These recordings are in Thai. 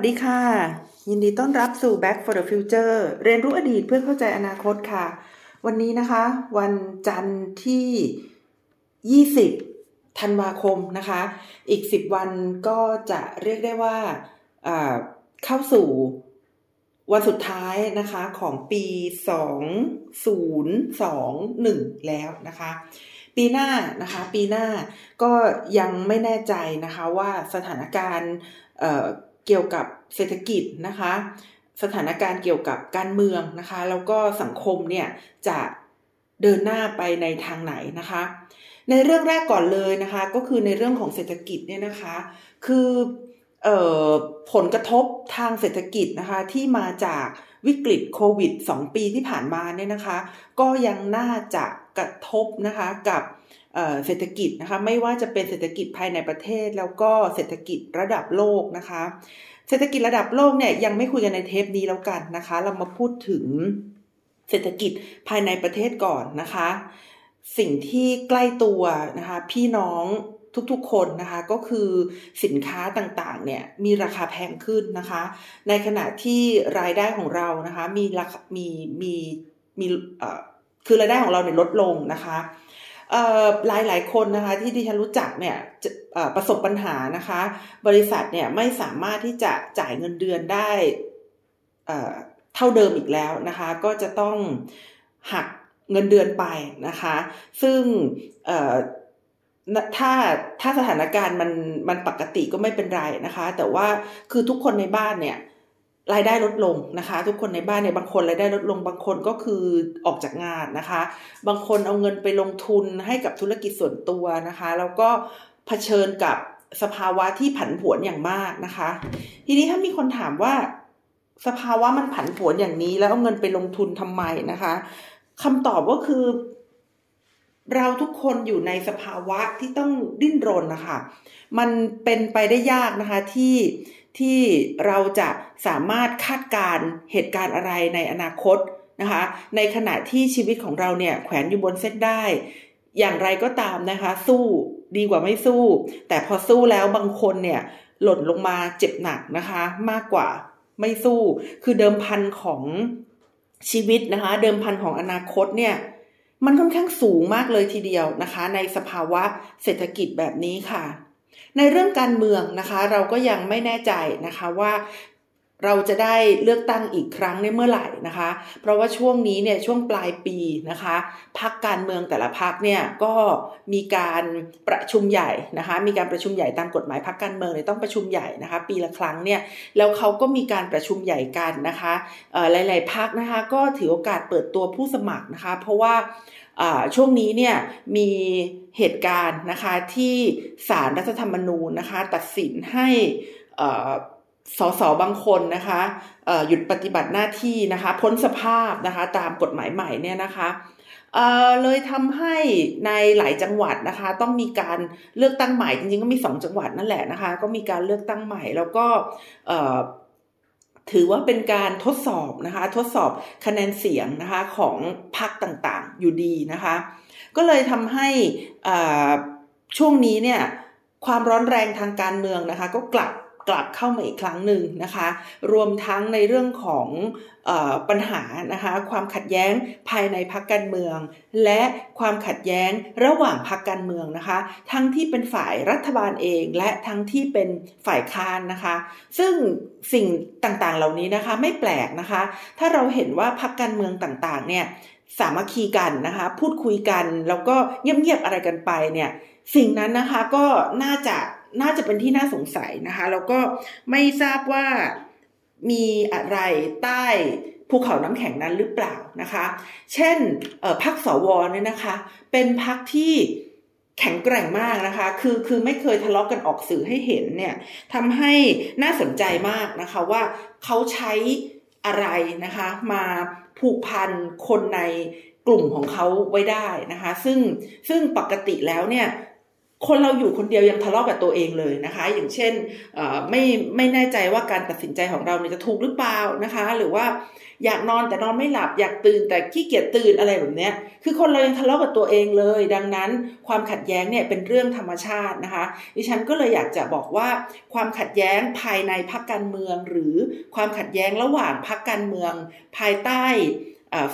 วัสดีค่ะ ยินดีต้อนรับสู่ Back for the Future เรียนรู้อดีตเพื่อเข้าใจอนาคตค่ะ วันนี้นะคะ วันจันทร์ที่ 20 ธันวาคมนะคะ อีก 10 วันก็จะเรียกได้ว่าเข้าสู่วันสุดท้ายนะคะของปี 2021 แล้วนะคะ ปีหน้านะคะปีหน้าก็ยังไม่แน่ใจนะคะว่าสถานการณ์ เกี่ยวกับเศรษฐกิจนะคะ สถานการณ์เกี่ยวกับการเมืองนะคะ แล้วก็สังคมเนี่ยจะเดินหน้าไปในทางไหนนะคะ ในเรื่องแรกก่อนเลยนะคะ ก็คือในเรื่องของเศรษฐกิจเนี่ยนะคะ คือผลกระทบทางเศรษฐกิจนะคะที่มาจากวิกฤตโควิด 2 ปีที่ผ่านมาเนี่ยนะคะ ก็ยังน่าจะกระทบนะคะกับ เศรษฐกิจนะคะไม่ว่าจะเป็นเศรษฐกิจภายในประเทศ แล้วก็เศรษฐกิจระดับโลกนะคะ เศรษฐกิจระดับโลกเนี่ยยังไม่คุยกันในเทปนี้แล้วกันนะคะ เรามาพูดถึงเศรษฐกิจภายในประเทศก่อนนะคะ สิ่งที่ใกล้ตัวนะคะ พี่น้องทุกๆ คนนะคะก็คือสินค้าต่างๆเนี่ยมีราคาแพงขึ้นนะคะ ในขณะที่รายได้ของเรานะคะมีราคามีมีมีเอ่อคือรายได้ของเราเนี่ยลดลงนะคะ หลายหลายคนนะคะที่ดิฉันรู้จักเนี่ยประสบปัญหานะคะ บริษัทเนี่ยไม่สามารถที่จะจ่ายเงินเดือนได้เท่าเดิมอีกแล้วนะคะ ก็จะต้องหักเงินเดือนไปนะคะ ซึ่งถ้าถ้าสถานการณ์มันมันปกติก็ไม่เป็นไรนะคะ แต่ว่าคือทุกคนในบ้านเนี่ย รายได้ลดลงนะคะ ทุกคนในบ้านเนี่ยบางคนรายได้ลดลงบางคนก็คือออกจากงานนะคะ บางคนเอาเงินไปลงทุนให้กับธุรกิจส่วนตัวนะคะ แล้วก็เผชิญกับสภาวะที่ผันผวนอย่างมากนะคะ ทีนี้ถ้ามีคนถามว่า สภาวะมันผันผวนอย่างนี้ แล้วเอาเงินไปลงทุนทำไมนะคะคำตอบก็คือ เราทุกคนอยู่ในสภาวะที่ต้องดิ้นรนนะคะ มันเป็นไปได้ยากนะคะที่ ที่เราจะสามารถคาดการเหตุการณ์อะไรในอนาคตนะคะ ในขณะที่ชีวิตของเราเนี่ยแขวนอยู่บนเส้นได้ อย่างไรก็ตามนะคะ สู้ดีกว่าไม่สู้ แต่พอสู้แล้วบางคนเนี่ยหล่นลงมาเจ็บหนักนะคะ มากกว่าไม่สู้ คือเดิมพันของชีวิตนะคะ เดิมพันของอนาคตเนี่ยมันค่อนข้างสูงมากเลยทีเดียวนะคะ ในสภาวะเศรษฐกิจแบบนี้ค่ะ ในเรื่องการเมืองนะคะ เราก็ยังไม่แน่ใจนะคะว่าเราจะได้เลือกตั้งอีกครั้งในเมื่อไหร่นะคะ เพราะว่าช่วงนี้เนี่ยช่วงปลายปีนะคะพักการเมืองแต่ละพักเนี่ยก็มีการประชุมใหญ่นะคะ มีการประชุมใหญ่ตามกฎหมายพักการเมืองเนี่ยต้องประชุมใหญ่นะคะ ปีละครั้งเนี่ยแล้วเขาก็มีการประชุมใหญ่กันนะคะหลาย ๆพักนะคะ ก็ถือโอกาสเปิดตัวผู้สมัครนะคะ เพราะว่า ช่วงนี้เนี่ยมีเหตุการณ์นะคะที่ศาลรรัฐธรรมนูญนะคะตัดสินให้สสบางคนนะคะหยุดปฏิบัติหน้าที่นะคะพ้นสภาพนะคะตามกฎหมายใหม่เนี่ยนะคะเลยทำให้ในหลายจังหวัดนะคะ ต้องมีการเลือกตั้งใหม่จริงๆก็มีสองจังหวัดนั่นแหละนะคะ ก็มีการเลือกตั้งใหม่ แล้วก็ ถือว่าเป็นการทดสอบนะคะ ทดสอบคะแนนเสียงนะคะของพรรคต่างๆอยู่ดีนะคะ ก็เลยทำให้ช่วงนี้เนี่ยความร้อนแรงทางการเมืองนะคะ ก็กลับ กลับเข้ามาอีกครั้งหนึ่งนะคะ รวมทั้งในเรื่องของอปัญหานะคะความขัดแย้งภายในพรรคการเมือง และความขัดแย้งระหว่างพรรคการเมืองนะคะ ทั้งที่เป็นฝ่ายรัฐบาลเอง และทั้งที่เป็นฝ่ายค้านนะคะ ซึ่งสิ่งต่างๆเหล่านี้นะคะไม่แปลกนะคะ ถ้าเราเห็นว่าพรรคการเมืองต่างๆเนี่ยสามัคคีกันนะคะ พูดคุยกันแล้วก็เงียบๆอะไรกันไปเนี่ยสิ่งนั้นนะคะก็น่าจะ น่าจะเป็นที่น่าสงสัยนะคะ แล้วก็ไม่ทราบว่ามีอะไรใต้ภูเขาน้ำแข็งนั้นหรือเปล่านะคะ เช่นพักสวเนี่ยนะคะ เป็นพักที่แข็งแกร่งมากนะคะ คือคือไม่เคยทะเลาะกกันออกสื่อให้เห็นเนี่ยทำให้น่าสนใจมากนะคะว่าเขาใช้อะไรนะคะ มาผูกพันคนในกลุ่มของเขาไว้ได้นะคะ ซึ่งซึ่งปกติแล้วเนี่ย คนเราอยู่คนเดียวยังทะเลาะกับตัวเองเลยนะคะ อย่างเช่นไม่ไม่แน่ใจว่าการตัดสินใจของเราเนี่ยจะถูกหรือเปล่านะคะ หรือว่าอยากนอนแต่นอนไม่หลับอยากตื่นแต่ขี้เกียจตื่นอะไรแบบเนี้ยคือคนเรายังทะเลาะกับตัวเองเลย ดังนั้นความขัดแย้งเนี่ยเป็นเรื่องธรรมชาตินะคะ ดิฉันก็เลยอยากจะบอกว่าความขัดแย้งภายในพรรคการเมือง หรือความขัดแย้งระหว่างพรรคการเมือง ภายใต้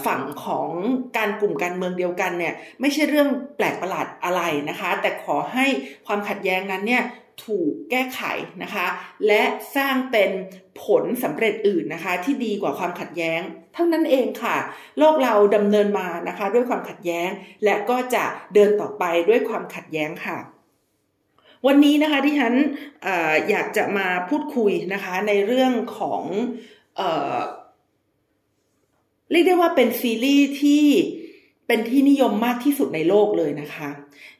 ฝั่งของการกลุ่มการเมืองเดียวกันเนี่ยไม่ใช่เรื่องแปลกประหลาดอะไรนะคะ แต่ขอให้ความขัดแย้งนั้นเนี่ยถูกแก้ไขนะคะ และสร้างเป็นผลสำเร็จอื่นนะคะ ที่ดีกว่าความขัดแย้งเท่านั้นเองค่ะ โลกเราดำเนินมานะคะ ด้วยความขัดแย้ง และก็จะเดินต่อไปด้วยความขัดแย้งค่ะ วันนี้นะคะที่ฉันออยากจะมาพูดคุยนะคะในเรื่องของ เรียกได้ว่าเป็นซีรีส์ที่เป็นที่นิยมมากที่สุดในโลกเลยนะคะ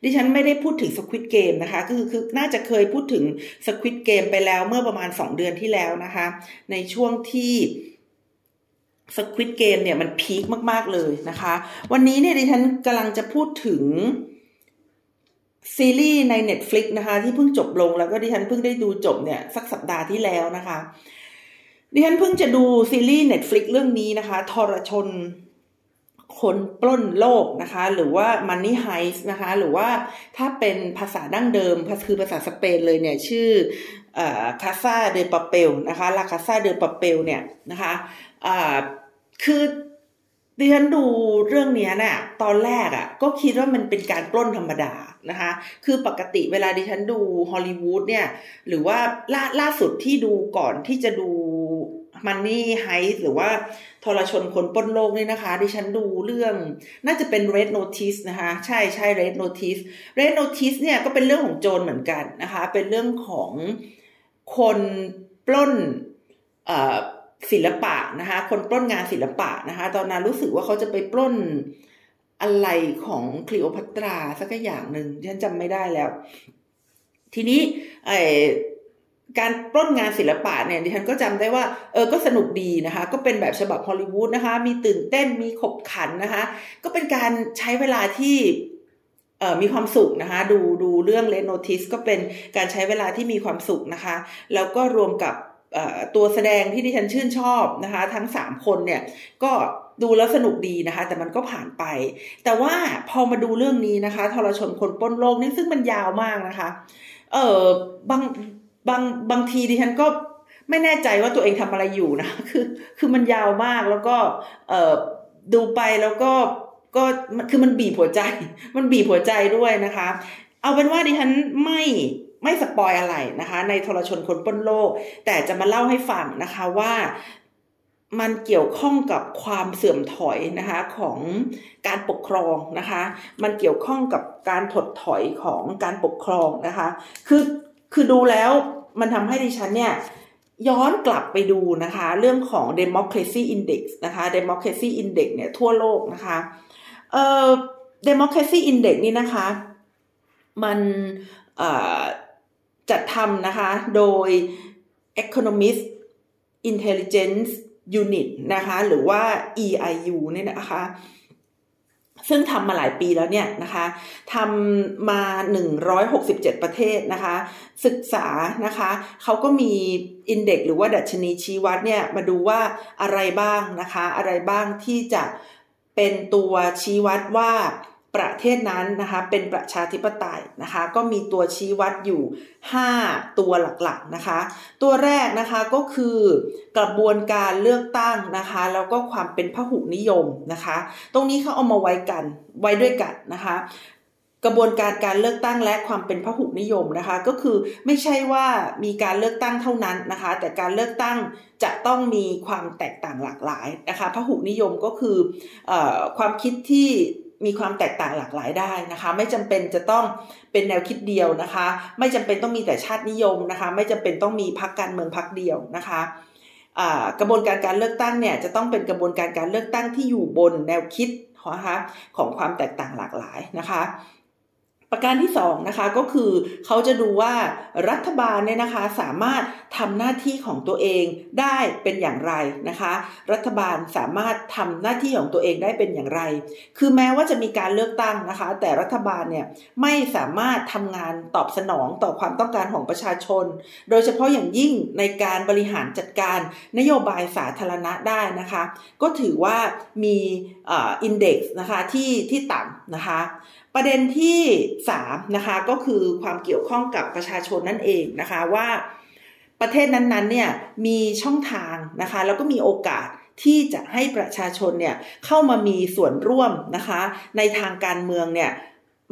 ดิฉันไม่ได้พูดถึงสควิตเกมนะคะ คือคือน่าจะเคยพูดถึงสควิตเกมไปแล้วเมื่อประมาณสองเดือนที่แล้วนะคะ ในช่วงที่สควิตเกมเนี่ยมันพีคมาก ๆ เลยนะคะ วันนี้เนี่ยดิฉันกำลังจะพูดถึง ซีรีส์ใน Netflix นะคะ ที่เพิ่งจบลงแล้วก็ดิฉันเพิ่งได้ดูจบเนี่ย สักสัปดาห์ที่แล้วนะคะ ดิฉันเพิ่งจะดูซีรีส์ Netflix เรื่องนี้นะคะ ทรชนคนปล้นโลกนะคะ หรือว่า Money Heist นะคะ หรือว่าถ้าเป็นภาษาดั้งเดิมคือภาษาสเปนเลยเนี่ย ชื่อคาซาเดปาเปลนะคะลาคาซาเดปาเปลเนี่ยนะคะะคือดิฉันดูเรื่องนี้เนะ่ยตอนแรกอะ่ะก็คิดว่ามันเป็นการปล้นธรรมดานะคะ คือปกติเวลาดิฉันดูฮอลลีวูดเนี่ย หรือว่าล่าล่าสุดที่ดูก่อนที่จะดู มันนี่ไฮหรือว่าทรชนคนปล้นโลกนี่นะคะ ดิฉันดูเรื่อง น่าจะเป็น Red Notice นะคะ ใช่ใช่ Red Notice Red Notice เนี่ยก็เป็นเรื่องของโจรเหมือนกันนะคะ เป็นเรื่องของคนปล้นศิลปะนะคะ คนปล้นงานศิลปะนะคะ ตอนนั้นรู้สึกว่าเขาจะไปปล้นอะไรของคลีโอพัตราสักอย่างหนึ่งฉันจำไม่ได้แล้ว ทีนี้ไอ การปล้นงานศิลปะเนี่ยดิฉันก็จำได้ว่าเออก็สนุกดีนะคะ ก็เป็นแบบฉบับฮอลลีวูดนะคะ มีตื่นเต้นมีขบขันนะคะ ก็เป็นการใช้เวลาที่เออมีความสุขนะคะ ดูดูเรื่องเลนโนติสก็เป็นการใช้เวลาที่มีความสุขนะคะ แล้วก็รวมกับตัวแสดงที่ดิฉันชื่นชอบนะคะ ทั้งสามคนเนี่ยก็ดูแล้วสนุกดีนะคะ แต่มันก็ผ่านไป แต่ว่าพอมาดูเรื่องนี้นะคะทรชนคนป้นโลกนี่ซึ่งมันยาวมากนะคะ เออบาง บางบางทีดิฉันก็ไม่แน่ใจว่าตัวเองทำอะไรอยู่นะ คือ คือมันยาวมากแล้วก็เออดูไปแล้วก็ก็คือมันบีบหัวใจ มันบีบหัวใจด้วยนะคะ เอาเป็นว่าดิฉันไม่ไม่สปอยอะไรนะคะ ในโทรชนคนป้นโลก แต่จะมาเล่าให้ฟังนะคะว่ามันเกี่ยวข้องกับความเสื่อมถอยนะคะของการปกครองนะคะ มันเกี่ยวข้องกับการถดถอยของการปกครองนะคะ คือ คือดูแล้วมันทำให้ดิฉันเนี่ยย้อนกลับไปดูนะคะ เรื่องของ democracy index นะคะ democracy index เนี่ยทั่วโลกนะคะเอ่อ democracy index นี่นะคะ มันจัดทำนะคะโดย economist intelligence unit นะคะ หรือว่า EIU เนี่ยนะคะ ซึ่งทำมาหลายปีแล้วเนี่ยนะคะทำมา 167 ประเทศนะคะ ศึกษานะคะเขาก็มีอินเด็กหรือว่าดัชนีชี้วัดเนี่ยมาดูว่าอะไรบ้างนะคะ อะไรบ้างที่จะเป็นตัวชี้วัดว่า ประเทศนั้นนะคะเป็นประชาธิปไตยนะคะก็มีตัวชี้วัดอยู่ 5 ตัวหลักๆนะคะ ตัวแรกนะคะก็คือกระบวนการเลือกตั้งนะคะแล้วก็ความเป็นพหุนิยมนะคะ ตรงนี้เขาเอามาไว้กันไว้ด้วยกันนะคะกระบวนการการเลือกตั้งและความเป็นพหุนิยมนะคะ ก็คือไม่ใช่ว่ามีการเลือกตั้งเท่านั้นนะคะ แต่การเลือกตั้งจะต้องมีความแตกต่างหลากหลายนะคะพหุนิยมก็คืออความคิดที่ มีความแตกต่างหลากหลายได้นะคะ ไม่จำเป็นจะต้องเป็นแนวคิดเดียวนะคะ ไม่จำเป็นต้องมีแต่ชาตินิยมนะคะ ไม่จำเป็นต้องมีพรรคการเมืองพรรคเดียวนะคะกระบวนการการเลือกตั้งเนี่ยจะต้องเป็นกระบวนการการเลือกตั้งที่อยู่บนแนวคิดนะคะของความแตกต่างหลากหลายนะคะ ประการที่2นะคะก็คือเขาจะดูว่ารัฐบาลเนี่ยนะคะสามารถทำหน้าที่ของตัวเองได้เป็นอย่างไรนะคะ รัฐบาลสามารถทำหน้าที่ของตัวเองได้เป็นอย่างไร คือแม้ว่าจะมีการเลือกตั้งนะคะ แต่รัฐบาลเนี่ยไม่สามารถทำงานตอบสนองต่อความต้องการของประชาชน โดยเฉพาะอย่างยิ่งในการบริหารจัดการนโยบายสาธารณะได้นะคะ ก็ถือว่ามีอินเด็กซ์นะคะที่ที่ต่ำนะคะ ประเด็นที่3นะคะก็คือความเกี่ยวข้องกับประชาชนนั่นเองนะคะว่าประเทศนั้นๆเนี่ยมีช่องทางนะคะแล้วก็มีโอกาสที่จะให้ประชาชนเนี่ยเข้ามามีส่วนร่วมนะคะในทางการเมืองเนี่ย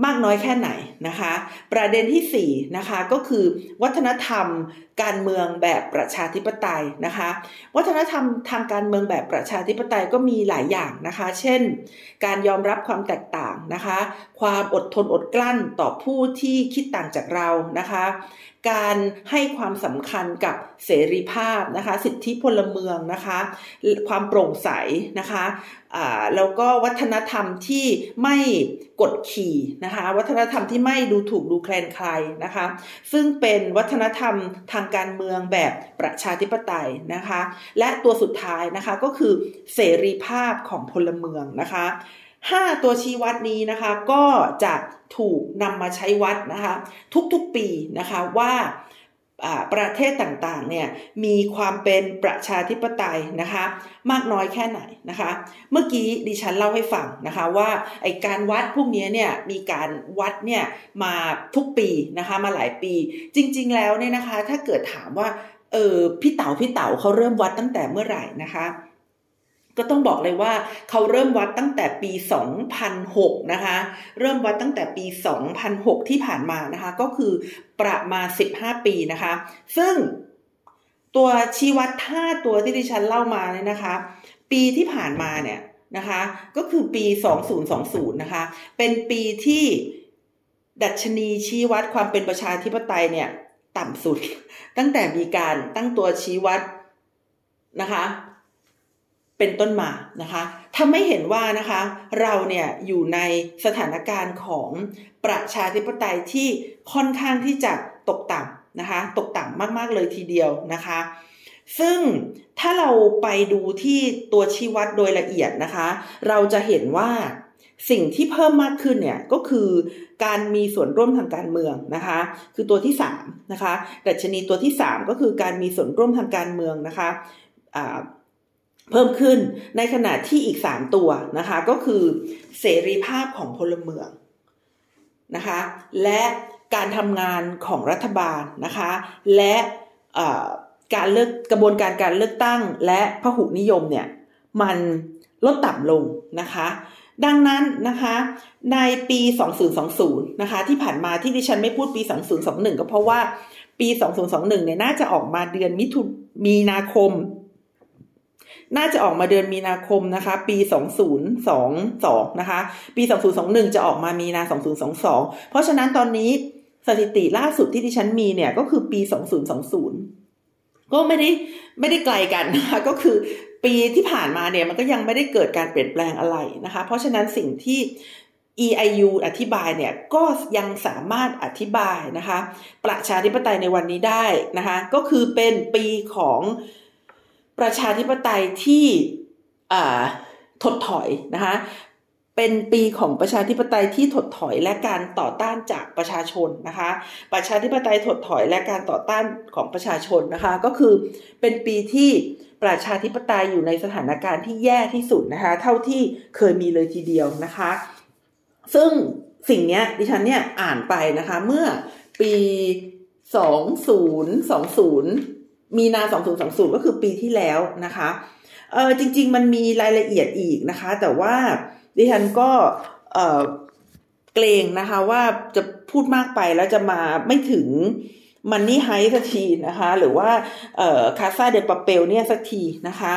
มากน้อยแค่ไหนนะคะ ประเด็นที่4นะคะก็คือวัฒนธรรมการเมืองแบบประชาธิปไตยนะคะ วัฒนธรรมทางการเมืองแบบประชาธิปไตยก็มีหลายอย่างนะคะ เช่น การยอมรับความแตกต่างนะคะ ความอดทนอดกลั้นต่อผู้ที่คิดต่างจากเรานะคะ การให้ความสำคัญกับเสรีภาพนะคะ สิทธิพลเมืองนะคะ ความโปร่งใสนะคะแล้วก็วัฒนธรรมที่ไม่กดขี่นะคะ วัฒนธรรมที่ไม่ดูถูกดูแคลนใครนะคะ ซึ่งเป็นวัฒนธรรมทางการเมืองแบบประชาธิปไตยนะคะ และตัวสุดท้ายนะคะก็คือเสรีภาพของพลเมืองนะคะ 5 ตัวชี้วัดนี้นะคะ ก็จะถูกนำมาใช้วัดนะคะ ทุกๆปีนะคะว่าประเทศต่างๆเนี่ยมีความเป็นประชาธิปไตยนะคะ มากน้อยแค่ไหนนะคะ เมื่อกี้ดิฉันเล่าให้ฟังนะคะว่าไอการวัดพวกนี้เนี่ยมีการวัดเนี่ยมาทุกปีนะคะมาหลายปี จริง ๆ แล้วเนี่ยนะคะ ถ้าเกิดถามว่าเออพี่เต๋าพี่เต๋าเขาเริ่มวัดตั้งแต่เมื่อไหร่นะคะ ก็ต้องบอกเลยว่าเขาเริ่มวัดตั้งแต่ปี 2006 นะคะ เริ่มวัดตั้งแต่ปี 2006 ที่ผ่านมานะคะ ก็คือประมาณ 15 ปีนะคะ ซึ่งตัวชี้วัดท่าตัวที่ดิฉันเล่ามาเนี่ยนะคะ ปีที่ผ่านมาเนี่ยนะคะ ก็คือปี 2020 นะคะ เป็นปีที่ดัชนีชี้วัดความเป็นประชาธิปไตยเนี่ย ต่ำสุด ตั้งแต่มีการตั้งตัวชี้วัดนะคะ เป็นต้นมานะคะทำให้เห็นว่านะคะเราเนี่ยอยู่ในสถานการณ์ของประชาธิปไตยที่ค่อนข้างที่จะตกต่ำนะคะตกต่ำมากๆเลยทีเดียวนะคะ ซึ่งถ้าเราไปดูที่ตัวชี้วัดโดยละเอียดนะคะ เราจะเห็นว่าสิ่งที่เพิ่มมากขึ้นเนี่ยก็คือการมีส่วนร่วมทางการเมืองนะคะ คือตัวที่3นะคะดัชนีตัวที่ 3 ก็คือการมีส่วนร่วมทางการเมืองนะคะ เพิ่มขึ้นในขณะที่อีก 3 ตัวนะคะ ก็คือเสรีภาพของพลเมืองนะคะ และการทำงานของรัฐบาลนะคะ และการเลือกกระบวนการการเลือกตั้ง และพหุนิยมเนี่ยมันลดต่ำลงนะคะ ดังนั้นนะคะในปี 2020 นะคะที่ผ่านมาที่ดิฉันไม่พูดปี 2021 ก็เพราะว่าปี 2021 เนี่ยน่าจะออกมาเดือนมิถุมีนาคม น่าจะออกมาเดือนมีนาคมนะคะ ปี 2022 นะคะ ปี 2021 จะออกมามีนา 2022 เพราะฉะนั้นตอนนี้สถิติล่าสุดที่ดิฉันมีเนี่ยก็คือปี 2020 ก็ไม่ได้ไม่ได้ไกลกันนะคะก็คือปีที่ผ่านมาเนี่ยมันก็ยังไม่ได้เกิดการเปลี่ยนแปลงอะไรนะคะ เพราะฉะนั้นสิ่งที่ EIU อธิบายเนี่ยก็ยังสามารถอธิบายนะคะ ประชาธิปไตยในวันนี้ได้นะคะ ก็คือเป็นปีของ ประชาธิปไตยที่ถดถอยนะคะเป็นปีของประชาธิปไตยที่ถดถอยและการต่อต้านจากประชาชนนะคะ ประชาธิปไตยถดถอยและการต่อต้านของประชาชนนะคะ ก็คือเป็นปีที่ประชาธิปไตยอยู่ในสถานการณ์ที่แย่ที่สุดนะคะ เท่าที่เคยมีเลยทีเดียวนะคะ ซึ่งสิ่งนี้ดิฉันเนี่ยอ่านไปนะคะเมื่อปี 2020 มีนา 2020 ก็คือปีที่แล้วนะคะเออจริง ๆ มันมีรายละเอียดอีกนะคะ แต่ว่าดิฉันก็เออเกรงนะคะว่าจะพูดมากไปแล้วจะมาไม่ถึงมันนี่ไฮสักทีนะคะ หรือว่าเอ่อคาซาเดปาเปลเนี่ยสักทีนะคะ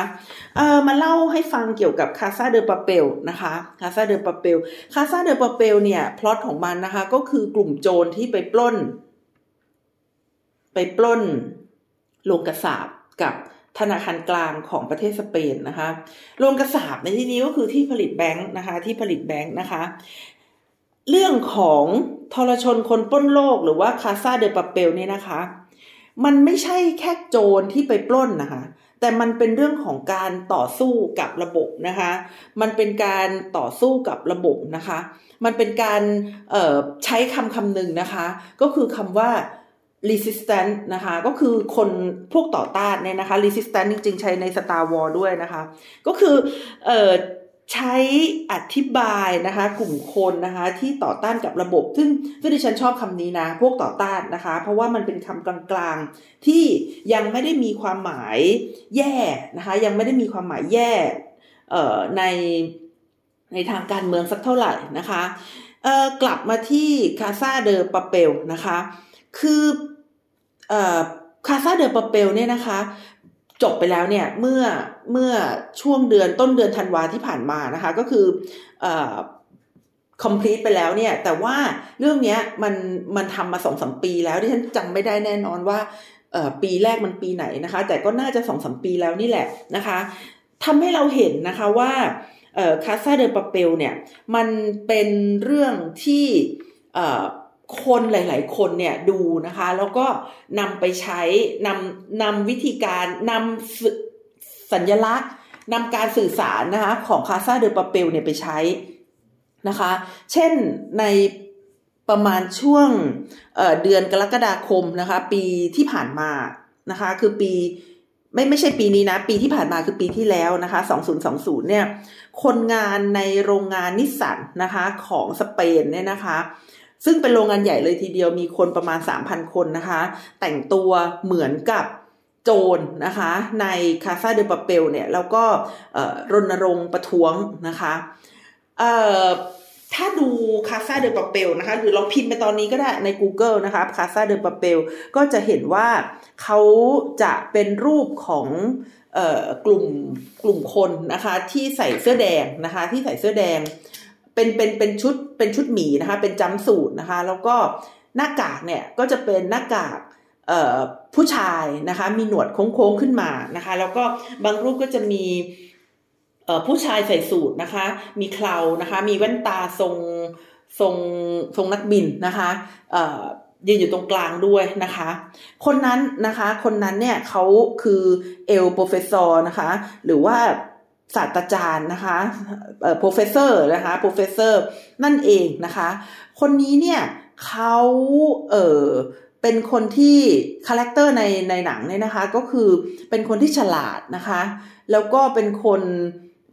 เอ่อมาเล่าให้ฟังเกี่ยวกับคาซาเดปาเปลนะคะคาซาเดปาเปลคาซาเดปาเปลเนี่ยพล็อตของมันนะคะ ก็คือกลุ่มโจรที่ไปปล้น ไปปล้น โรงกระสาบกับธนาคารกลางของประเทศสเปนนะคะโรงกระสาบในที่นี้ก็คือที่ผลิตแบงค์นะคะ ที่ผลิตแบงค์นะคะ เรื่องของทรชนคนปล้นโลกหรือว่าคาซาเดปาเปลเนี่ยนะคะ มันไม่ใช่แค่โจรที่ไปปล้นนะคะ แต่มันเป็นเรื่องของการต่อสู้กับระบบนะคะ มันเป็นการต่อสู้กับระบบนะคะ มันเป็นการใช้คำคำหนึ่งนะคะ ก็คือคำว่า resistant นะคะ ก็คือคนพวกต่อต้านเนี่ยนะคะ resistant จริงๆ ใช้ใน Star War ด้วยนะคะ ก็คือเอ่อใช้อธิบายนะคะ กลุ่มคนนะคะ ที่ต่อต้านกับระบบ ซึ่งซึ่งดิฉันชอบคำนี้นะ พวกต่อต้านนะคะ เพราะว่ามันเป็นคำกลางๆ ที่ยังไม่ได้มีความหมายแย่นะคะ ยังไม่ได้มีความหมายแย่เอ่อในในทางการเมืองสักเท่าไหร่นะคะเอ่อกลับมาที่คาซาเดอปาเปลนะคะ คือคาซาเดอปาเปลเนี่ยนะคะ จบไปแล้วเนี่ยเมื่อเมื่อช่วงเดือนต้นเดือนธันวาที่ผ่านมานะคะ ก็คือเอ่อ complete ไปแล้วเนี่ย แต่ว่าเรื่องนี้มันมันทำมาสองสมปีแล้วที่ฉันจำไม่ได้แน่นอนว่าปีแรกมันปีไหนนะคะ แต่ก็น่าจะสองสมปีแล้วนี่แหละนะคะทำให้เราเห็นนะคะว่าคาซาเดอปาเปลเนี่ย มันเป็นเรื่องที่ คนหลาย ๆ คนเนี่ยดูนะคะ แล้วก็นำไปใช้นำนำวิธีการนำสัญลักษณ์นำการสื่อสารนะคะ ของคาซาเดอปาเปลเนี่ยไปใช้นะคะ เช่นในประมาณช่วงเเดือนกรกฎาคมนะคะ ปีที่ผ่านมานะคะ คือปีไม่ไม่ใช่ปีนี้นะ ปีที่ผ่านมาคือปีที่แล้วนะคะ2020เนี่ย คนงานในโรงงานนิสสันนะคะของสเปนเนี่ยนะคะ ซึ่งเป็นโรงงานใหญ่เลยทีเดียวมีคนประมาณ 3,000 คนนะคะ แต่งตัวเหมือนกับโจรนะคะ ในคาซาเดปาเปลเนี่ยแล้วก็รณรงค์ประท้วงนะคะถ้าดูคาซาเดปาเปลนะคะ หรือลองพิมพ์ไปตอนนี้ก็ได้ใน Google นะคะคาซาเดปาเปลก็จะเห็นว่าเขาจะเป็นรูปของกลุ่มกลุ่มคนนะคะที่ใส่เสื้อแดงนะคะที่ใส่เสื้อแดง เป็นเป็นเป็นชุดเป็นชุดหมีนะคะ เป็นจำสูตรนะคะ แล้วก็หน้ากากเนี่ยก็จะเป็นหน้ากากผู้ชายนะคะ มีหนวดโค้งๆขึ้นมานะคะ แล้วก็บางรูปก็จะมีผู้ชายใส่สูทนะคะ มีเครานะคะ มีแว่นตาทรงทรงทรงนักบินนะคะยืนอยู่ตรงกลางด้วยนะคะ คนนั้นนะคะ คนนั้นเนี่ยเขาคือ El Profesor นะคะ หรือว่า ศาสตราจารย์นะคะเอ่อ professor นะคะ professor นั่นเองนะคะ คนนี้เนี่ยเขาเออเป็นคนที่ character ในในหนังเนี่ยนะคะก็คือเป็นคนที่ฉลาดนะคะ แล้วก็เป็นคน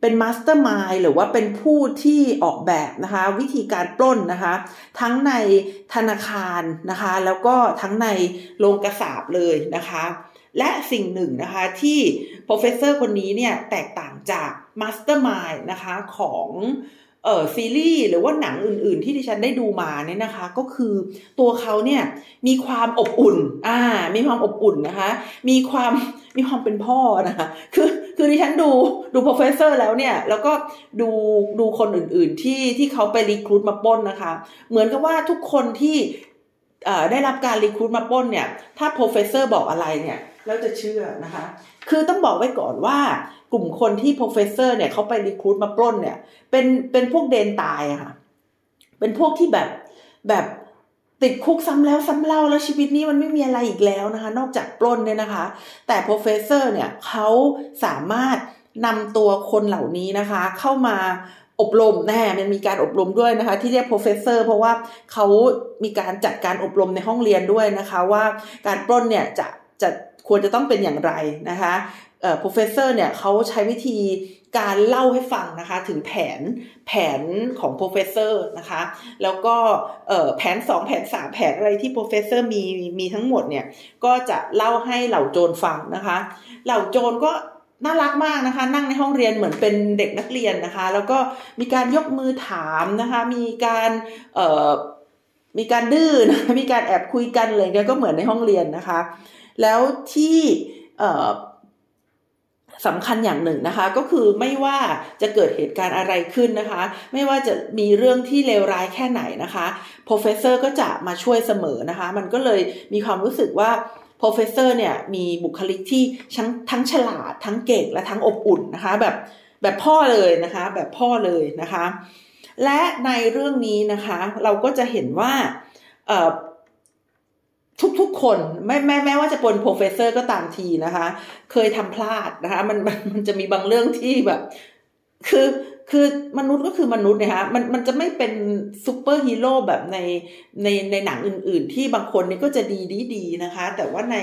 เป็น mastermind หรือว่าเป็นผู้ที่ออกแบบนะคะ วิธีการปล้นนะคะ ทั้งในธนาคารนะคะ แล้วก็ทั้งในโรงกระสาบเลยนะคะ และสิ่งหนึ่งนะคะที่ professor คนนี้เนี่ยแตกต่างจาก mastermind นะคะของเออซีรีส์หรือว่าหนังอื่น ๆ ที่ดิฉันได้ดูมาเนี่ยนะคะ ก็คือตัวเขาเนี่ยมีความอบอุ่นอ่ามีความอบอุ่นนะคะ มีความมีความเป็นพ่อนะคะคือคือดิฉันดูดู professor แล้วเนี่ย แล้วก็ดูดูคนอื่น ๆ ที่ที่เขาไปรีครูดมาป้นนะคะ เหมือนกับว่าทุกคนที่ได้รับการรีครูดมาป้นเนี่ย ถ้า professor บอกอะไรเนี่ย แล้วจะเชื่อนะคะ คือต้องบอกไว้ก่อนว่ากลุ่มคนที่ professor เนี่ยเขาไปรีคูดมาปล้นเนี่ย เป็นเป็นพวกเดนตายอะค่ะ เป็นพวกที่แบบแบบติดคุกซ้ำแล้วซ้ำเล่าแล้วชีวิตนี้มันไม่มีอะไรอีกแล้วนะคะ นอกจากปล้นเนี่ยนะคะ แต่ professor เนี่ยเขาสามารถนำตัวคนเหล่านี้นะคะ เข้ามาอบรมแน่มันมีการอบรมด้วยนะคะ ที่เรียก professor เพราะว่าเขามีการจัดการอบรมในห้องเรียนด้วยนะคะ ว่าการปล้นเนี่ยจะจะ ควรจะต้องเป็นอย่างไรนะคะเอ่อ professor เนี่ยเขาใช้วิธีการเล่าให้ฟังนะคะถึงแผนแผนของ professor นะคะแล้วก็เอ่อแผน 2 แผน 3 แผนอะไรที่ professor มีมีทั้งหมดเนี่ยก็จะเล่าให้เหล่าโจรฟังนะคะเหล่าโจรก็น่ารักมากนะคะ นั่งในห้องเรียนเหมือนเป็นเด็กนักเรียนนะคะ แล้วก็มีการยกมือถามนะคะ มีการเอ่อมีการดื้อนะมีการแอบคุยกันอะไรเงี้ยก็เหมือนในห้องเรียนนะคะ แล้วที่สำคัญอย่างหนึ่งนะคะ ก็คือไม่ว่าจะเกิดเหตุการณ์อะไรขึ้นนะคะ ไม่ว่าจะมีเรื่องที่เลวร้ายแค่ไหนนะคะ professor ก็จะมาช่วยเสมอนะคะ มันก็เลยมีความรู้สึกว่า professor เนี่ยมีบุคลิกที่ทั้งทั้งฉลาด ทั้งเก่งและทั้งอบอุ่นนะคะ แบบแบบพ่อเลยนะคะ แบบพ่อเลยนะคะ และในเรื่องนี้นะคะ เราก็จะเห็นว่า ทุกๆ คนแม้แม้แม้ว่าจะเป็นโปรเฟสเซอร์ก็ตามทีนะคะ เคยทำพลาดนะคะ มันมันมันจะมีบางเรื่องที่แบบ คือคือมนุษย์ก็คือมนุษย์นะคะมันมันจะไม่เป็นซูเปอร์ฮีโร่แบบในในในหนังอื่น ๆ ที่บางคนนี่ก็จะดีดีดีนะคะ แต่ว่าใน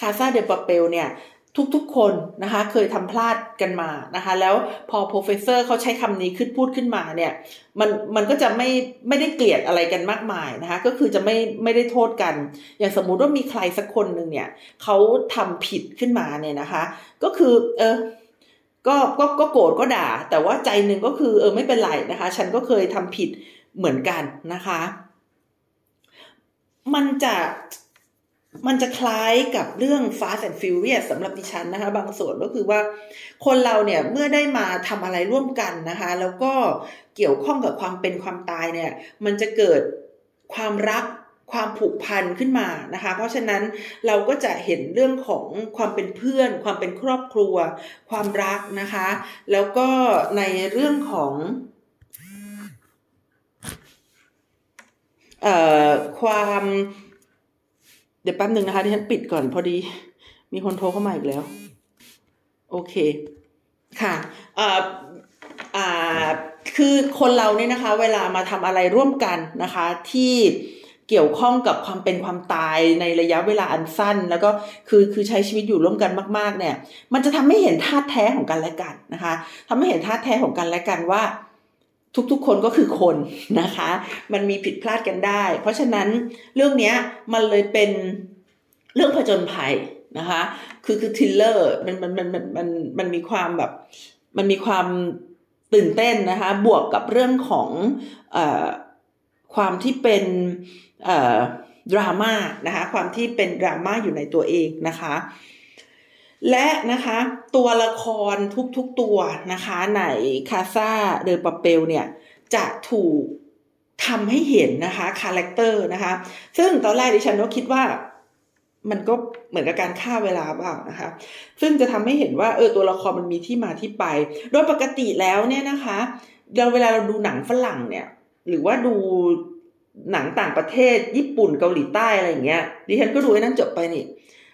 Casa de Papel เนี่ย ทุกๆคนนะคะเคยทำพลาดกันมานะคะแล้วพอ Professor เขาใช้คำนี้ขึ้นพูดขึ้นมาเนี่ยมันมันก็จะไม่ไม่ได้เกลียดอะไรกันมากมายนะคะก็คือจะไม่ไม่ได้โทษกัน อย่างสมมุติว่ามีใครสักคนหนึ่งเนี่ยเขาทำผิดขึ้นมาเนี่ยนะคะก็คือเออก็ก็ก็โกรธก็ด่า แต่ว่าใจหนึ่งก็คือเออไม่เป็นไรนะคะ ฉันก็เคยทำผิดเหมือนกันนะคะ มันจะ มันจะคล้ายกับเรื่อง Fast and Furious สำหรับดิฉันนะคะ บางส่วนก็คือว่า คนเราเนี่ยเมื่อได้มาทำอะไรร่วมกันนะคะ แล้วก็เกี่ยวข้องกับความเป็นความตายเนี่ย มันจะเกิดความรักความผูกพันขึ้นมานะคะ เพราะฉะนั้นเราก็จะเห็นเรื่องของความเป็นเพื่อน ความเป็นครอบครัว ความรักนะคะ แล้วก็ในเรื่องของเอ่อความ เดี๋ยวแป๊บหนึ่งนะคะที่ฉันปิดก่อนพอดี มีคนโทรเข้ามาอีกแล้ว โอเค ค่ะอ่าอ่าคือคนเราเนี่ยนะคะ เวลามาทำอะไรร่วมกันนะคะ ที่เกี่ยวข้องกับความเป็นความตายในระยะเวลาอันสั้น แล้วก็คือคือใช้ชีวิตอยู่ร่วมกันมาก ๆ เนี่ย มันจะทำให้เห็นท่าแท้ของกันและกันนะคะทำให้เห็นท่าแท้ของกันและกันว่า ทุกๆ คนก็คือคนนะคะ มันมีผิดพลาดกันได้ เพราะฉะนั้นเรื่องนี้มันเลยเป็นเรื่องผจญภัยนะคะ คือคือทิลเลอร์มันมันมันมันมันมันมีความแบบมันมีความตื่นเต้นนะคะ บวกกับเรื่องของอความที่เป็นดราม่านะคะ ความที่เป็นดราม่าอยู่ในตัวเองนะคะ และนะคะตัวละครทุกๆตัวนะคะใน Casa de Papel เนี่ยจะถูกทำให้เห็นนะคะ character นะคะ ซึ่งตอนแรกดิฉันก็คิดว่ามันก็เหมือนกับการฆ่าเวลาบ้างนะคะ ซึ่งจะทำให้เห็นว่าเออตัวละครมันมีที่มาที่ไป โดยปกติแล้วเนี่ยนะคะเราเวลาเราดูหนังฝรั่งเนี่ย หรือว่าดูหนังต่างประเทศญี่ปุ่นเกาหลีใต้อะไรอย่างเงี้ยดิฉันก็ดูไอ้นั้นจบไปนี่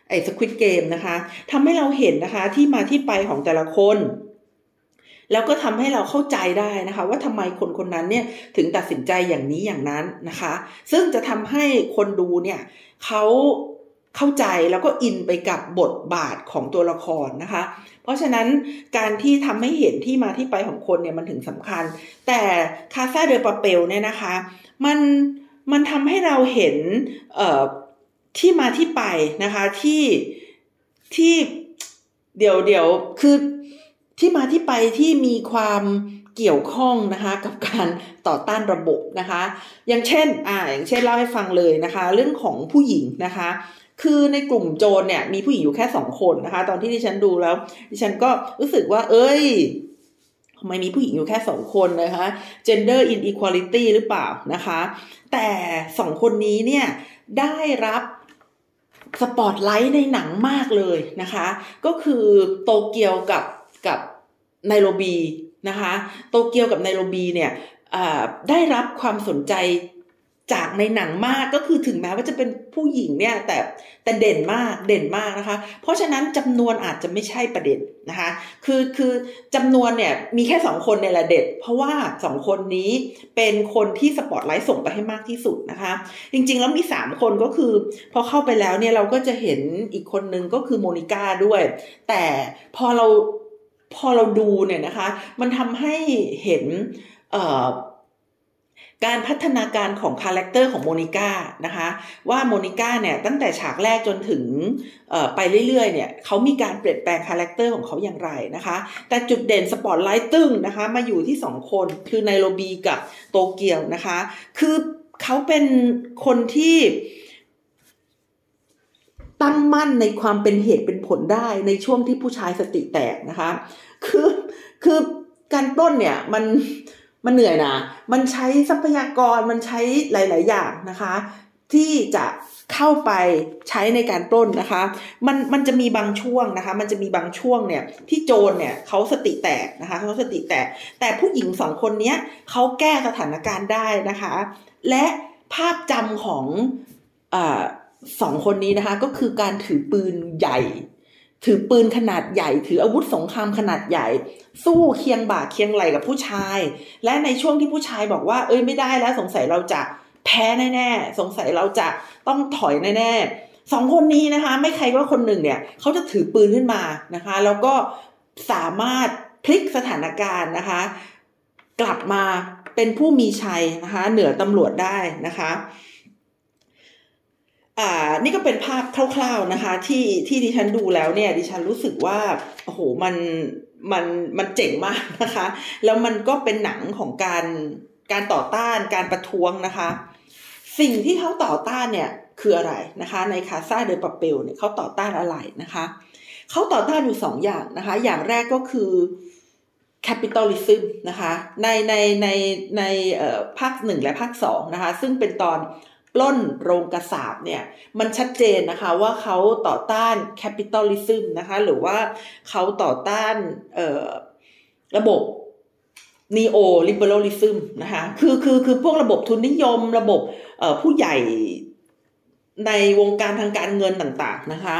ไอ้สควิตเกมนะคะทำให้เราเห็นนะคะที่มาที่ไปของแต่ละคน แล้วก็ทำให้เราเข้าใจได้นะคะ ว่าทำไมคนคนนั้นเนี่ยถึงตัดสินใจอย่างนี้อย่างนั้นนะคะ ซึ่งจะทำให้คนดูเนี่ยเขาเข้าใจแล้วก็อินไปกับบทบาทของตัวละครนะคะ เพราะฉะนั้นการที่ทำให้เห็นที่มาที่ไปของคนเนี่ยมันถึงสำคัญ แต่คาซาเดอปาเปลเนี่ยนะคะ มันมันทำให้เราเห็นเออ ที่มาที่ไปนะคะที่ที่เดี๋ยวเดี๋ยวคือที่มาที่ไปที่มีความเกี่ยวข้องนะคะกับการต่อต้านระบบนะคะ อย่างเช่นอ่าอย่างเช่นเล่าให้ฟังเลยนะคะ เรื่องของผู้หญิงนะคะ คือในกลุ่มโจรเนี่ยมีผู้หญิงอยู่แค่สองคนนะคะ ตอนที่ดิฉันดูแล้ว ดิฉันก็รู้สึกว่า เอ้ยทำไมมีผู้หญิงอยู่แค่สองคนนะคะ gender inequality หรือเปล่านะคะ แต่สองคนนี้เนี่ยได้รับ สปอตไลท์ในหนังมากเลยนะคะ ก็คือโตเกียวกับกับไนโรบีนะคะ โตเกียวกับไนโรบีเนี่ยได้รับความสนใจ จากในหนังมากก็คือถึงแม้ว่าจะเป็นผู้หญิงเนี่ยแต่แต่เด่นมากเด่นมากนะคะ เพราะฉะนั้นจำนวนอาจจะไม่ใช่ประเด็นนะคะ คือคือจำนวนเนี่ยมีแค่สองคนในละเด็ด เพราะว่าสองคนนี้เป็นคนที่สปอตไลท์ส่งไปให้มากที่สุดนะคะ จริงๆแล้วมีสามคนก็คือ พอเข้าไปแล้วเนี่ยเราก็จะเห็นอีกคนนึงก็คือโมนิก้าด้วย แต่พอเราพอเราดูเนี่ยนะคะ มันทำให้เห็นเอ่อ การพัฒนาการของ character ของโมนิก้านะคะว่าโมนิก้าเนี่ยตั้งแต่ฉากแรกจนถึงไปเรื่อยๆเนี่ยเขามีการเปลี่ยนแปลง character ของเขาอย่างไรนะคะ แต่จุดเด่นสปอตไลท์ตึ้งนะคะมาอยู่ที่ 2 คนคือไนโรบีกับโตเกียวนะคะ คือเขาเป็นคนที่ตั้งมั่นในความเป็นเหตุเป็นผลได้ในช่วงที่ผู้ชายสติแตกนะคะ คือคือการต้นเนี่ยมัน มันเหนื่อยนะ มันใช้ทรัพยากรมันใช้หลาย ๆ อย่างนะคะ ที่จะเข้าไปใช้ในการปล้นนะคะ มันมันจะมีบางช่วงนะคะ มันจะมีบางช่วงเนี่ยที่โจรเนี่ยเขาสติแตกนะคะเขาสติแตก แต่ผู้หญิงสองคนนี้เขาแก้สถานการณ์ได้นะคะ และภาพจำของอสองคนนี้นะคะ ก็คือการถือปืนใหญ่ ถือปืนขนาดใหญ่ ถืออาวุธสงครามขนาดใหญ่ สู้เคียงบ่าเคียงไหลกับผู้ชาย และในช่วงที่ผู้ชายบอกว่า เอ้ยไม่ได้แล้วสงสัยเราจะแพ้แน่ๆสงสัยเราจะต้องถอยแน่ๆสองคนนี้นะคะ ไม่ใครว่าคนหนึ่งเนี่ยเขาจะถือปืนขึ้นมานะคะ แล้วก็สามารถพลิกสถานการณ์นะคะ กลับมาเป็นผู้มีชัยนะคะ เหนือตำรวจได้นะคะ อ่านี่ก็เป็นภาพคร่าวๆนะคะ ที่ที่ดิฉันดูแล้วเนี่ย ดิฉันรู้สึกว่าโอ้โหมันมันมันเจ๋งมากนะคะ แล้วมันก็เป็นหนังของการการต่อต้านการประท้วงนะคะ สิ่งที่เขาต่อต้านเนี่ยคืออะไรนะคะ ใน Casa de Papel เนี่ยเขาต่อต้านอะไรนะคะเขาต่อต้านอยู่สองอย่างนะคะ อย่างแรกก็คือ capitalism นะคะในในในในภาคหนึ่งและภาคสองนะคะ ซึ่งเป็นตอน ปล้นโรงกษาปณ์เนี่ยมันชัดเจนนะคะว่าเขาต่อต้าน capitalism นะคะหรือว่าเขาต่อต้านระบบ neoliberalism นะคะคือคือคือพวกระบบทุนนิยมระบบผู้ใหญ่ในวงการทางการเงินต่างๆนะคะ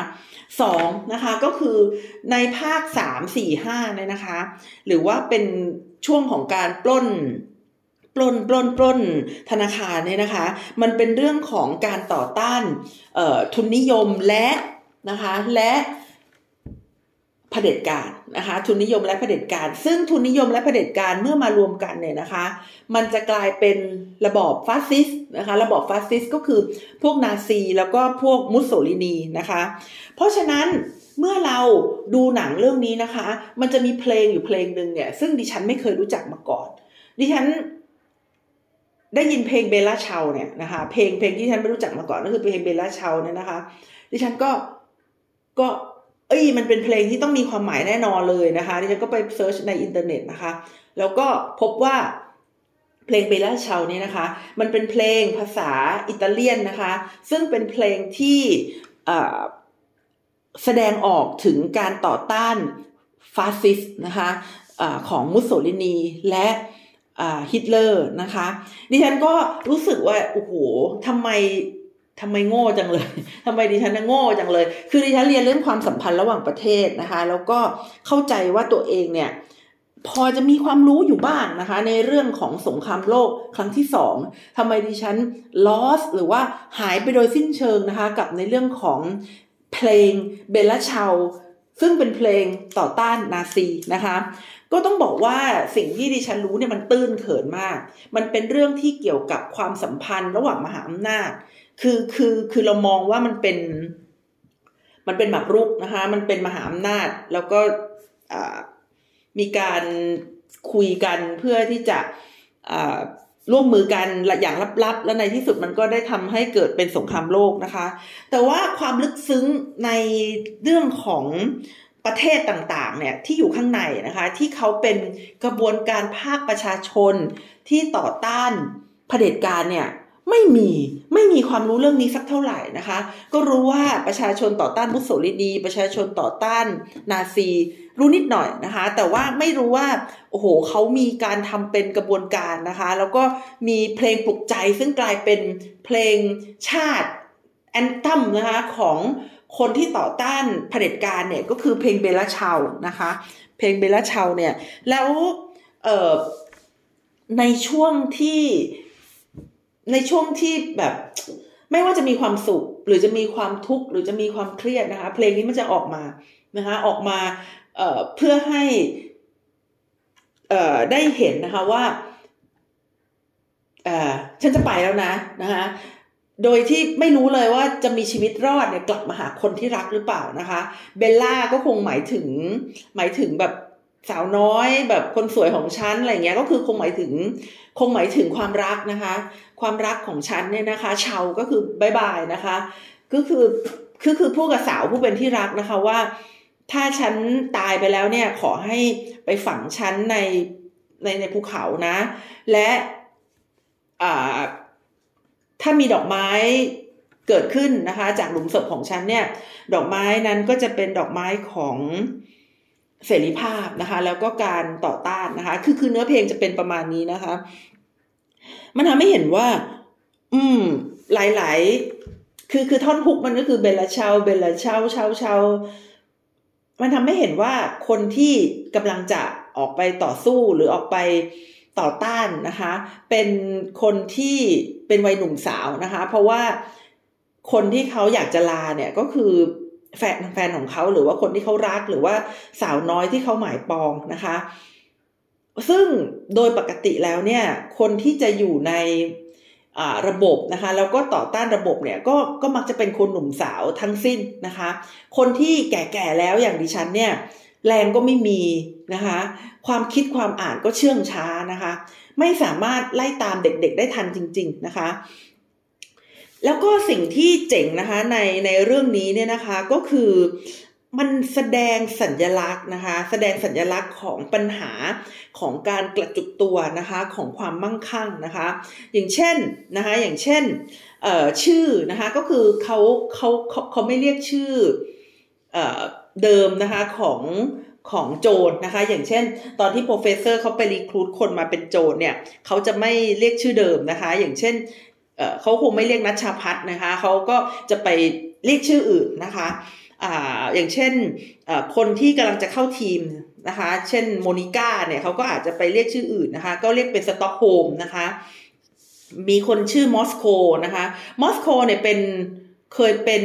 สองนะคะก็คือในภาคสามสี่ห้าเนี่ยนะคะ หรือว่าเป็นช่วงของการปล้น ปล้นปล้นปล้นธนาคารเนี่ยนะคะ มันเป็นเรื่องของการต่อต้านทุนนิยมและนะคะและเผด็จการนะคะทุนนิยมและเผด็จการ ซึ่งทุนนิยมและเผด็จการเมื่อมารวมกันเนี่ยนะคะ มันจะกลายเป็นระบอบฟาสซิสต์นะคะระบอบฟาสซิสต์ก็คือพวกนาซีแล้วก็พวกมุสโสลินีนะคะ เพราะฉะนั้นเมื่อเราดูหนังเรื่องนี้นะคะ มันจะมีเพลงอยู่เพลงหนึ่งเนี่ยซึ่งดิฉันไม่เคยรู้จักมาก่อน ดิฉัน ได้ยินเพลง Bella Ciao เนี่ยนะคะเพลงเพลงที่ฉันไม่รู้จักมาก่อนก็คือเพลง Bella Ciao เนี่ยนะคะ ดิฉันก็ก็ เอ้ยมันเป็นเพลงที่ต้องมีความหมายแน่นอนเลยนะคะดิฉันก็ไป search ในอินเทอร์เน็ตนะคะ แล้วก็พบว่าเพลง Bella Ciao นี่นะคะ มันเป็นเพลงภาษาอิตาเลียนนะคะ ซึ่งเป็นเพลงที่แสดงออกถึงการต่อต้านฟาสซิสนะคะอะของมุสโสลินีและ ฮิตเลอร์นะคะ ดิฉันก็รู้สึกว่าโอ้โหทำไมทำไมโง่จังเลย ทำไมดิฉันโง่จังเลย คือดิฉันเรียนเรื่องความสัมพันธ์ระหว่างประเทศนะคะ แล้วก็เข้าใจว่าตัวเองเนี่ย พอจะมีความรู้อยู่บ้างนะคะ ในเรื่องของสงครามโลกครั้งที่สองทำไมดิฉัน lost หรือว่าหายไปโดยสิ้นเชิงนะคะ กับในเรื่องของเพลงเบลลาชาว ซึ่งเป็นเพลงต่อต้านนาซีนะคะ ก็ต้องบอกว่าสิ่งที่ดิฉันรู้เนี่ยมันตื้นเขินมาก มันเป็นเรื่องที่เกี่ยวกับความสัมพันธ์ระหว่างมหาอำนาจ คือคือคือเรามองว่ามันเป็น มันเป็นหมากรุกนะคะ มันเป็นมหาอำนาจ แล้วก็มีการคุยกันเพื่อที่จะ ร่วมมือกันอย่างลับๆ และในที่สุดมันก็ได้ทำให้เกิดเป็นสงครามโลกนะคะ แต่ว่าความลึกซึ้งในเรื่องของประเทศต่างๆ เนี่ยที่อยู่ข้างในนะคะ ที่เขาเป็นกระบวนการภาคประชาชนที่ต่อต้านเผด็จการเนี่ย ไม่มีไม่มีความรู้เรื่องนี้สักเท่าไหร่นะคะ ก็รู้ว่าประชาชนต่อต้านมุสโสลินีประชาชนต่อต้านนาซี รู้นิดหน่อยนะคะ แต่ว่าไม่รู้ว่าโอ้โหเขามีการทำเป็นกระบวนการนะคะ แล้วก็มีเพลงปลุกใจซึ่งกลายเป็นเพลงชาติแอนตัมนะคะของคนที่ต่อต้านเผด็จการเนี่ยก็คือเพลงเบลาชาวนะคะ เพลงเบลาชาวเนี่ยแล้วในช่วงที่ ในช่วงที่แบบไม่ว่าจะมีความสุข หรือจะมีความทุกข์หรือจะมีความเครียดนะคะ เพลงนี้มันจะออกมานะคะออกมาเอ่อเพื่อให้เอ่อได้เห็นนะคะว่าเอ่อฉันจะไปแล้วนะนะคะโดยที่ไม่รู้เลยว่าจะมีชีวิตรอดเนี่ยกลับมาหาคนที่รักหรือเปล่านะคะ เบลล่าก็คงหมายถึงหมายถึงแบบ สาวน้อยแบบคนสวยของฉันอะไรเงี้ยก็คือคงหมายถึงคงหมายถึงความรักนะคะ ความรักของฉันเนี่ยนะคะ ชาวก็คือบายบายนะคะ ก็คือคือคือผู้กับสาวผู้เป็นที่รักนะคะว่า ถ้าฉันตายไปแล้วเนี่ยขอให้ไปฝังฉันในในในภูเขานะ และอ่าถ้ามีดอกไม้เกิดขึ้นนะคะ จากหลุมศพของฉันเนี่ย ดอกไม้นั้นก็จะเป็นดอกไม้ของ เสรีภาพนะคะ แล้วก็การต่อต้านนะคะ คือคือเนื้อเพลงจะเป็นประมาณนี้นะคะ มันทำให้เห็นว่า อืม หลาย ๆ คือคือท่อนฮุกมันก็คือเบลเชาเบลเชาเชาเชามันทำให้เห็นว่าคนที่กำลังจะออกไปต่อสู้หรือออกไปต่อต้านนะคะ เป็นคนที่เป็นวัยหนุ่มสาวนะคะ เพราะว่าคนที่เขาอยากจะลาเนี่ยก็คือ แฟนแฟนของเขาหรือว่าคนที่เขารักหรือว่าสาวน้อยที่เขาหมายปองนะคะ ซึ่งโดยปกติแล้วเนี่ย คนที่จะอยู่ในระบบนะคะแล้วก็ต่อต้านระบบเนี่ยก็ก็มักจะเป็นคนหนุ่มสาวทั้งสิ้นนะคะ คนที่แก่ๆแล้วอย่างดิฉันเนี่ยแรงก็ไม่มีนะคะ ความคิดความอ่านก็เชื่องช้านะคะ ไม่สามารถไล่ตามเด็กๆได้ทันจริง ๆนะคะ แล้วก็สิ่งที่เจ๋งนะคะในในเรื่องนี้เนี่ยนะคะก็คือมันแสดงสัญญลักษณ์นะคะ แสดงสัญญลักษณ์ของปัญหาของการกระจุกตัวนะคะของความมั่งคั่งนะคะ อย่างเช่นนะคะอย่างเช่นเอ่อชื่อนะคะก็คือเขาเขาเขาเขาไม่เรียกชื่อเอ่อเดิมนะคะของของโจรนะคะ อย่างเช่น ตอนที่โปรเฟสเซอร์เขาไปรีครูดคนมาเป็นโจรเนี่ยเขาจะไม่เรียกชื่อเดิมนะคะ อย่างเช่น เขาคงไม่เรียกนัชชาพัฒนะคะเขาก็จะไปเรียกชื่ออื่นนะคะอ่าอย่างเช่นคนที่กำลังจะเข้าทีมนะคะ เช่นโมนิก้าเนี่ยเขาก็อาจจะไปเรียกชื่ออื่นนะคะ ก็เรียกเป็นสต็อกโฮมนะคะ มีคนชื่อมอสโกนะคะ มอสโกเนี่ยเป็นเคยเป็น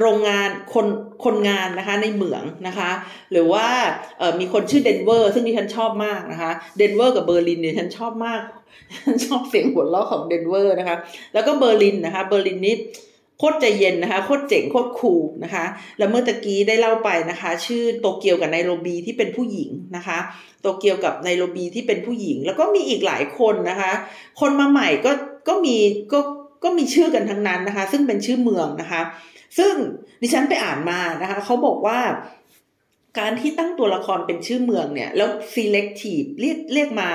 โรงงานคนคนงานนะคะในเหมืองนะคะ หรือว่ามีคนชื่อเดนเวอร์ซึ่งดิฉันชอบมากนะคะเดนเวอร์กับเบอร์ลินเนี่ยฉันชอบมากฉันชอบเสียงหัวเราะของเดนเวอร์นะคะ แล้วก็เบอร์ลินนะคะเบอร์ลินนี่โคตรใจเย็นนะคะโคตรเจ๋งโคตร cool นะคะ แล้วเมื่อตะกี้ได้เล่าไปนะคะ ชื่อโตเกียวกับไนโรบีที่เป็นผู้หญิงนะคะ โตเกียวกับไนโรบีที่เป็นผู้หญิง แล้วก็มีอีกหลายคนนะคะ คนมาใหม่ก็ก็มีก็ก็มีชื่อกันทั้งนั้นนะคะ ซึ่งเป็นชื่อเมืองนะคะ ซึ่งดิฉันไปอ่านมานะคะเขาบอกว่าการที่ตั้งตัวละครเป็นชื่อเมืองเนี่ย แล้ว selective เรียกเรียกมา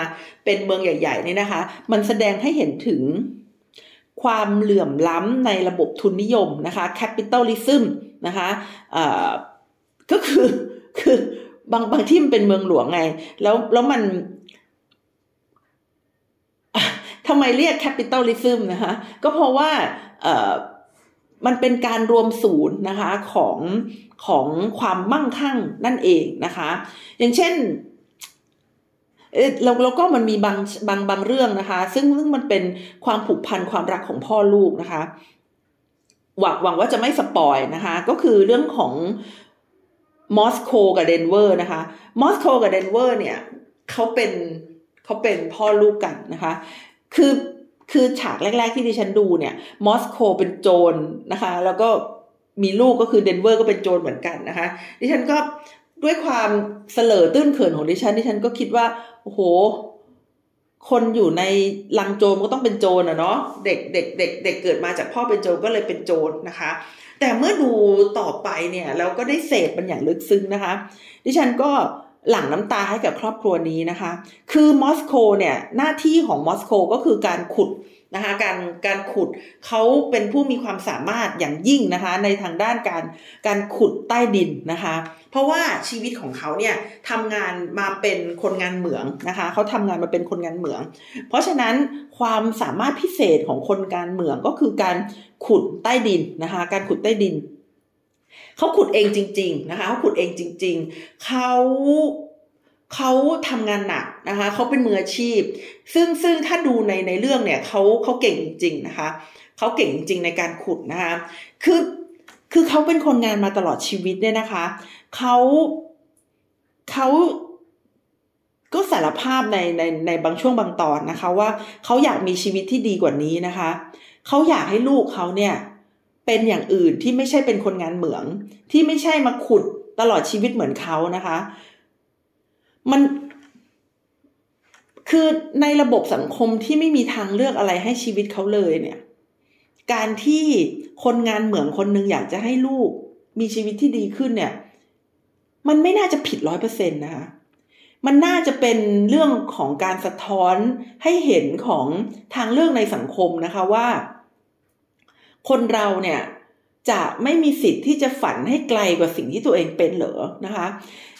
เป็นเมืองใหญ่ๆเนี่ยนะคะ มันแสดงให้เห็นถึงความเหลื่อมล้ำในระบบทุนนิยมนะคะ capitalism นะคะก็คือคือบางบางที่มันเป็นเมืองหลวงไง แล้วแล้วมันทำไมเรียก capitalism นะคะ ก็เพราะว่า มันเป็นการรวมศูนย์นะคะของของความมั่งคั่งนั่นเองนะคะ อย่างเช่นแล้วแล้วก็มันมีบางบางบางเรื่องนะคะ ซึ่งซึ่งมันเป็นความผูกพันความรักของพ่อลูกนะคะ หวังหวังว่าจะไม่ spoil นะคะ ก็คือเรื่องของมอสโกกับเดนเวอร์นะคะมอสโกกับเดนเวอร์เนี่ยเขาเป็นเขาเป็นพ่อลูกกันนะคะ คือ คือฉากแรก ๆ ที่ดิฉันดูเนี่ยมอสโกเป็นโจรนะคะ แล้วก็มีลูกก็คือเดนเวอร์ก็เป็นโจรเหมือนกันนะคะ ดิฉันก็ด้วยความเสลอตื้นเขินของดิฉันดิฉันก็คิดว่าโอ้โห คนอยู่ในลังโจรก็ต้องเป็นโจรอะเนาะเด็กเด็กเด็กเด็กเกิดมาจากพ่อเป็นโจรก็เลยเป็นโจรนะคะ แต่เมื่อดูต่อไปเนี่ยเราก็ได้เสพมันอย่างลึกซึ้งนะคะ ดิฉันก็ หลั่งน้ำตาให้กับครอบครัวนี้นะคะ คือมอสโกเนี่ยหน้าที่ของมอสโกก็คือการขุดนะคะการการขุดเขาเป็นผู้มีความสามารถอย่างยิ่งนะคะในทางด้านการการขุดใต้ดินนะคะ เพราะว่าชีวิตของเขาเนี่ยทำงานมาเป็นคนงานเหมืองนะคะเขาทำงานมาเป็นคนงานเหมือง เพราะฉะนั้นความสามารถพิเศษของคนงานเหมืองก็คือการขุดใต้ดินนะคะการขุดใต้ดิน เขาขุดเองจริง ๆ นะคะเขาขุดเองจริง ๆเขาเขาทำงานหนักนะคะเขาเป็นมืออาชีพ ซึ่งซึ่งถ้าดูในในเรื่องเนี่ยเขาเขาเก่งจริงๆนะคะเขาเก่งจริงในการขุดนะคะคือคือเขาเป็นคนงานมาตลอดชีวิตเนี่ยนะคะเขาเขาก็สารภาพในในในบางช่วงบางตอนนะคะ ว่าเขาอยากมีชีวิตที่ดีกว่านี้นะคะเขาอยากให้ลูกเขาเนี่ย เป็นอย่างอื่นที่ไม่ใช่เป็นคนงานเหมือง ที่ไม่ใช่มาขุดตลอดชีวิตเหมือนเขานะคะ มันคือในระบบสังคมที่ไม่มีทางเลือกอะไรให้ชีวิตเขาเลยเนี่ย การที่คนงานเหมืองคนหนึ่งอยากจะให้ลูกมีชีวิตที่ดีขึ้นเนี่ย มันไม่น่าจะผิดร้อยเปอร์เซ็นต์นะคะ มันน่าจะเป็นเรื่องของการสะท้อนให้เห็นของทางเรื่องในสังคมนะคะว่า คนเราเนี่ยจะไม่มีสิทธิ์ที่จะฝันให้ไกลกว่าสิ่งที่ตัวเองเป็นเหรอนะคะ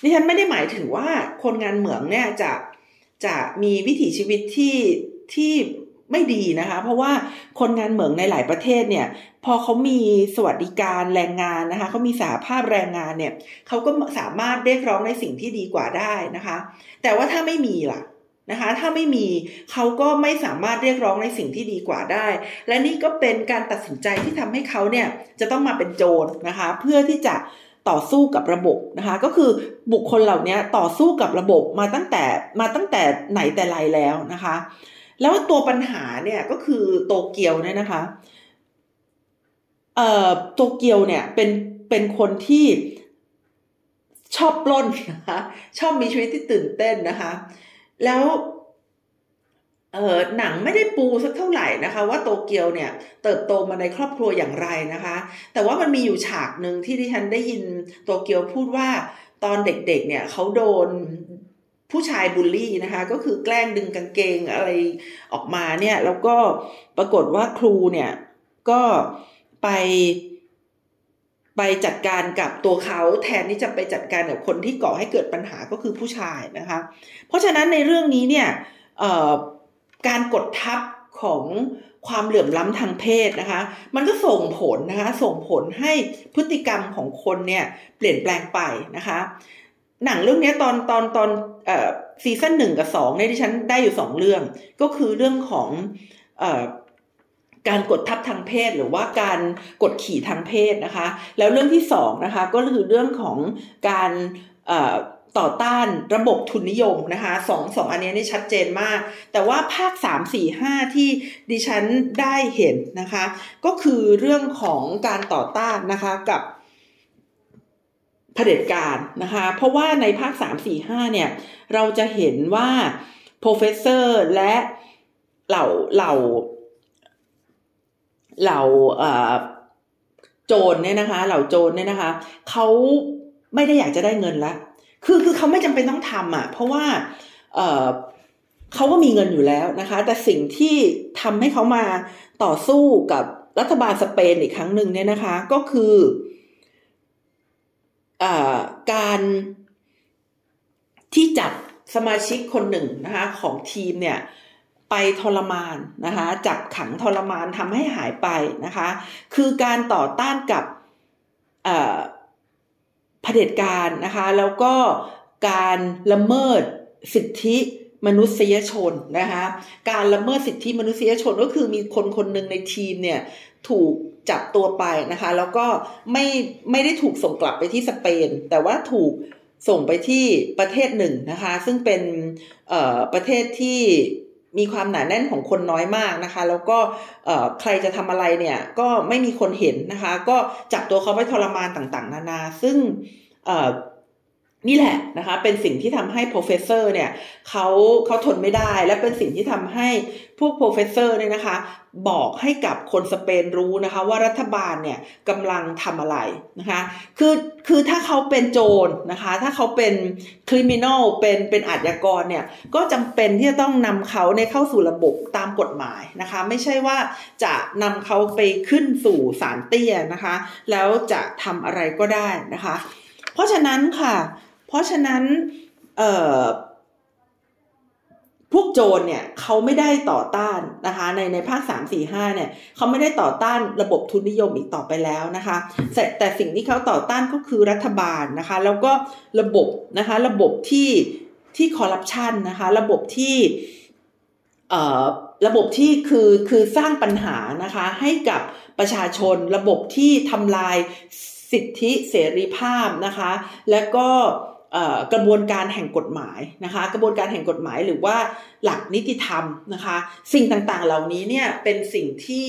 ดิฉันไม่ได้หมายถึงว่าคนงานเหมืองเนี่ยจะจะมีวิถีชีวิตที่ที่ไม่ดีนะคะ เพราะว่าคนงานเหมืองในหลายประเทศเนี่ย พอเขามีสวัสดิการแรงงานนะคะเขามีสหภาพแรงงานเนี่ยเขาก็สามารถเรียกร้องในสิ่งที่ดีกว่าได้นะคะ แต่ว่าถ้าไม่มีล่ะ นะคะ ถ้าไม่มีเขาก็ไม่สามารถเรียกร้องในสิ่งที่ดีกว่าได้ และนี่ก็เป็นการตัดสินใจที่ทำให้เขาเนี่ยจะต้องมาเป็นโจรนะคะ เพื่อที่จะต่อสู้กับระบบนะคะ ก็คือบุคคลเหล่านี้ต่อสู้กับระบบมาตั้งแต่มาตั้งแต่ไหนแต่ไรแล้วนะคะ แล้วตัวปัญหาเนี่ยก็คือโตเกียวเนี่ยนะคะเอ่อโตเกียวเนี่ยเป็นเป็นคนที่ชอบปล้นนะคะชอบมีชีวิตที่ตื่นเต้นนะคะ แล้วเออหนังไม่ได้ปูสักเท่าไหร่นะคะ ว่าโตเกียวเนี่ยเติบโตมาในครอบครัวอย่างไรนะคะ แต่ว่ามันมีอยู่ฉากหนึ่งที่ดิฉันได้ยินโตเกียวพูดว่าตอนเด็กๆเนี่ยเขาโดนผู้ชายบูลลี่นะคะ ก็คือแกล้งดึงกางเกงอะไรออกมาเนี่ย แล้วก็ปรากฏว่าครูเนี่ยก็ไป ไปจัดการกับตัวเขาแทนที่จะไปจัดการกับคนที่ก่อให้เกิดปัญหาก็คือผู้ชายนะคะ เพราะฉะนั้นในเรื่องนี้เนี่ยการกดทับของความเหลื่อมล้ำทางเพศนะคะ มันก็ส่งผลนะคะ ส่งผลให้พฤติกรรมของคนเนี่ยเปลี่ยนแปลงไปนะคะ หนังเรื่องนี้ตอนตอนตอนซีซั่นหนึ่งกับสองเนี่ยที่ฉันได้อยู่สองเรื่อง ก็คือเรื่องของ การกดทับทางเพศหรือว่าการกดขี่ทางเพศนะคะ แล้วเรื่องที่สองนะคะก็คือเรื่องของการต่อต้านระบบทุนนิยมนะคะสองสองอันนี้นี่ชัดเจนมาก แต่ว่าภาค 3 4 5 ที่ดิฉันได้เห็นนะคะ ก็คือเรื่องของการต่อต้านนะคะกับเผด็จการนะคะ เพราะว่าในภาค 3 4 5 เนี่ย เราจะเห็นว่า professor และเหล่าเหล่า เหล่าโจรเนี่ยนะคะ เหล่าโจรเนี่ยนะคะเขาไม่ได้อยากจะได้เงินละคือคือเขาไม่จำเป็นต้องทำอะ เพราะว่าเเขาก็มีเงินอยู่แล้วนะคะ แต่สิ่งที่ทำให้เขามาต่อสู้กับรัฐบาลสเปนอีกครั้งหนึ่งเนี่ยนะคะ ก็คืออการที่จับสมาชิกคนหนึ่งนะคะ ของทีมเนี่ย ไปทรมานนะคะจับขังทรมานทำให้หายไปนะคะ คือการต่อต้านกับเผด็จการนะคะแล้วก็การละเมิดสิทธิมนุษยชนนะคะการละเมิดสิทธิมนุษยชนก็คือมีคนคนหนึ่งในทีมเนี่ยถูกจับตัวไปนะคะ แล้วก็ไม่ไม่ได้ถูกส่งกลับไปที่สเปน แต่ว่าถูกส่งไปที่ประเทศหนึ่งนะคะ ซึ่งเป็นประเทศที่ มีความหนาแน่นของคนน้อยมากนะคะ แล้วก็ใครจะทำอะไรเนี่ยก็ไม่มีคนเห็นนะคะ ก็จับตัวเขาไปทรมานต่าง ๆ นานา ซึ่ง นี่แหละนะคะเป็นสิ่งที่ทำให้ professor เนี่ยเขาเขาทนไม่ได้ และเป็นสิ่งที่ทำให้พวก professor เนี่ยนะคะ บอกให้กับคนสเปนรู้นะคะ ว่ารัฐบาลเนี่ยกำลังทำอะไรนะคะ คือคือถ้าเขาเป็นโจรนะคะ ถ้าเขาเป็นคริมินอลเป็นเป็นอาชญากรเนี่ยก็จำเป็นที่จะต้องนำเขาในเข้าสู่ระบบตามกฎหมายนะคะ ไม่ใช่ว่าจะนำเขาไปขึ้นสู่ศาลเตี้ยนะคะ แล้วจะทำอะไรก็ได้นะคะ เพราะฉะนั้นค่ะ เพราะฉะนั้นพวกโจรเนี่ยเขาไม่ได้ต่อต้านนะคะในในภาคสามสี่ห้าเนี่ยเขาไม่ได้ต่อต้านระบบทุนนิยมอีกต่อไปแล้วนะคะแต่แต่สิ่งที่เขาต่อต้านก็คือรัฐบาลนะคะ แล้วก็ระบบนะคะระบบที่ที่คอร์รัปชันนะคะระบบที่เอ่อระบบที่คือคือสร้างปัญหานะคะให้กับประชาชนระบบที่ทำลายสิทธิเสรีภาพนะคะ และก็ กระบวนการแห่งกฎหมายนะคะ กระบวนการแห่งกฎหมายหรือว่าหลักนิติธรรมนะคะ สิ่งต่างๆเหล่านี้เนี่ยเป็นสิ่งที่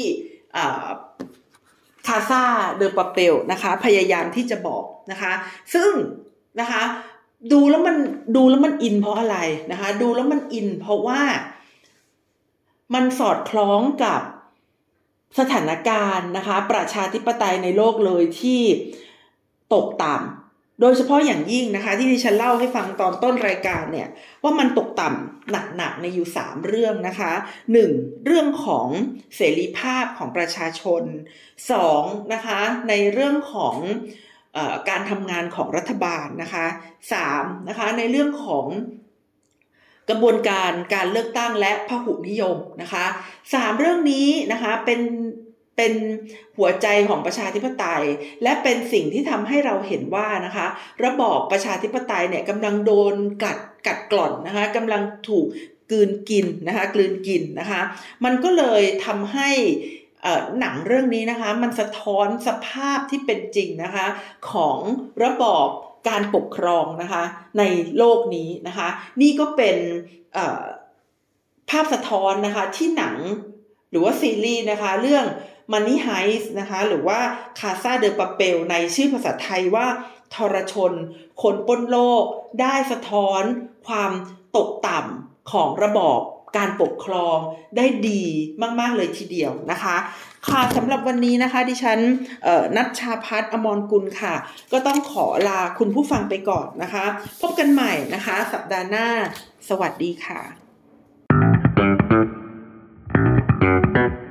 คาซาเดอปาเปลนะคะ พยายามที่จะบอกนะคะ ซึ่งนะคะดูแล้วมันดูแล้วมันอินเพราะอะไรนะคะ ดูแล้วมันอินเพราะว่ามันสอดคล้องกับสถานการณ์นะคะ ประชาธิปไตยในโลกเลยที่ตกต่ำ โดยเฉพาะอย่างยิ่งนะคะที่ดิฉันเล่าให้ฟังตอนต้นรายการเนี่ยว่ามันตกต่ำหนักๆในอยู่ 3 เรื่องนะคะ 1. เรื่องของเสรีภาพของประชาชน 2. นะคะในเรื่องของอการทำงานของรัฐบาลนะคะ 3. นะคะในเรื่องของกระบวนการการเลือกตั้งและพหุนิยมนะคะสามเรื่องนี้นะคะเป็น เป็นหัวใจของประชาธิปไตย และเป็นสิ่งที่ทำให้เราเห็นว่านะคะ ระบอบประชาธิปไตยเนี่ยกำลังโดนกัดกัดกร่อนนะคะกำลังถูกกลืนกินนะคะกลืนกินนะคะ มันก็เลยทำให้หนังเรื่องนี้นะคะ มันสะท้อนสภาพที่เป็นจริงนะคะ ของระบอบการปกครองนะคะ ในโลกนี้นะคะ นี่ก็เป็นภาพสะท้อนนะคะที่หนังหรือว่าซีรีส์นะคะ เรื่อง Money Heist นะคะ หรือว่าคาซาเดอปาเปลในชื่อภาษาไทยว่า ทรชน คนป้นโลก ได้สะท้อนความตกต่ำของระบอบการปกครองได้ดีมาก ๆ เลยทีเดียวนะคะ ค่ะสำหรับวันนี้นะคะ ดิฉันนัชชาพัฒนอมรกุลค่ะ ก็ต้องขอลาคุณผู้ฟังไปก่อนนะคะ พบกันใหม่นะคะ สัปดาห์หน้า สวัสดีค่ะ thank you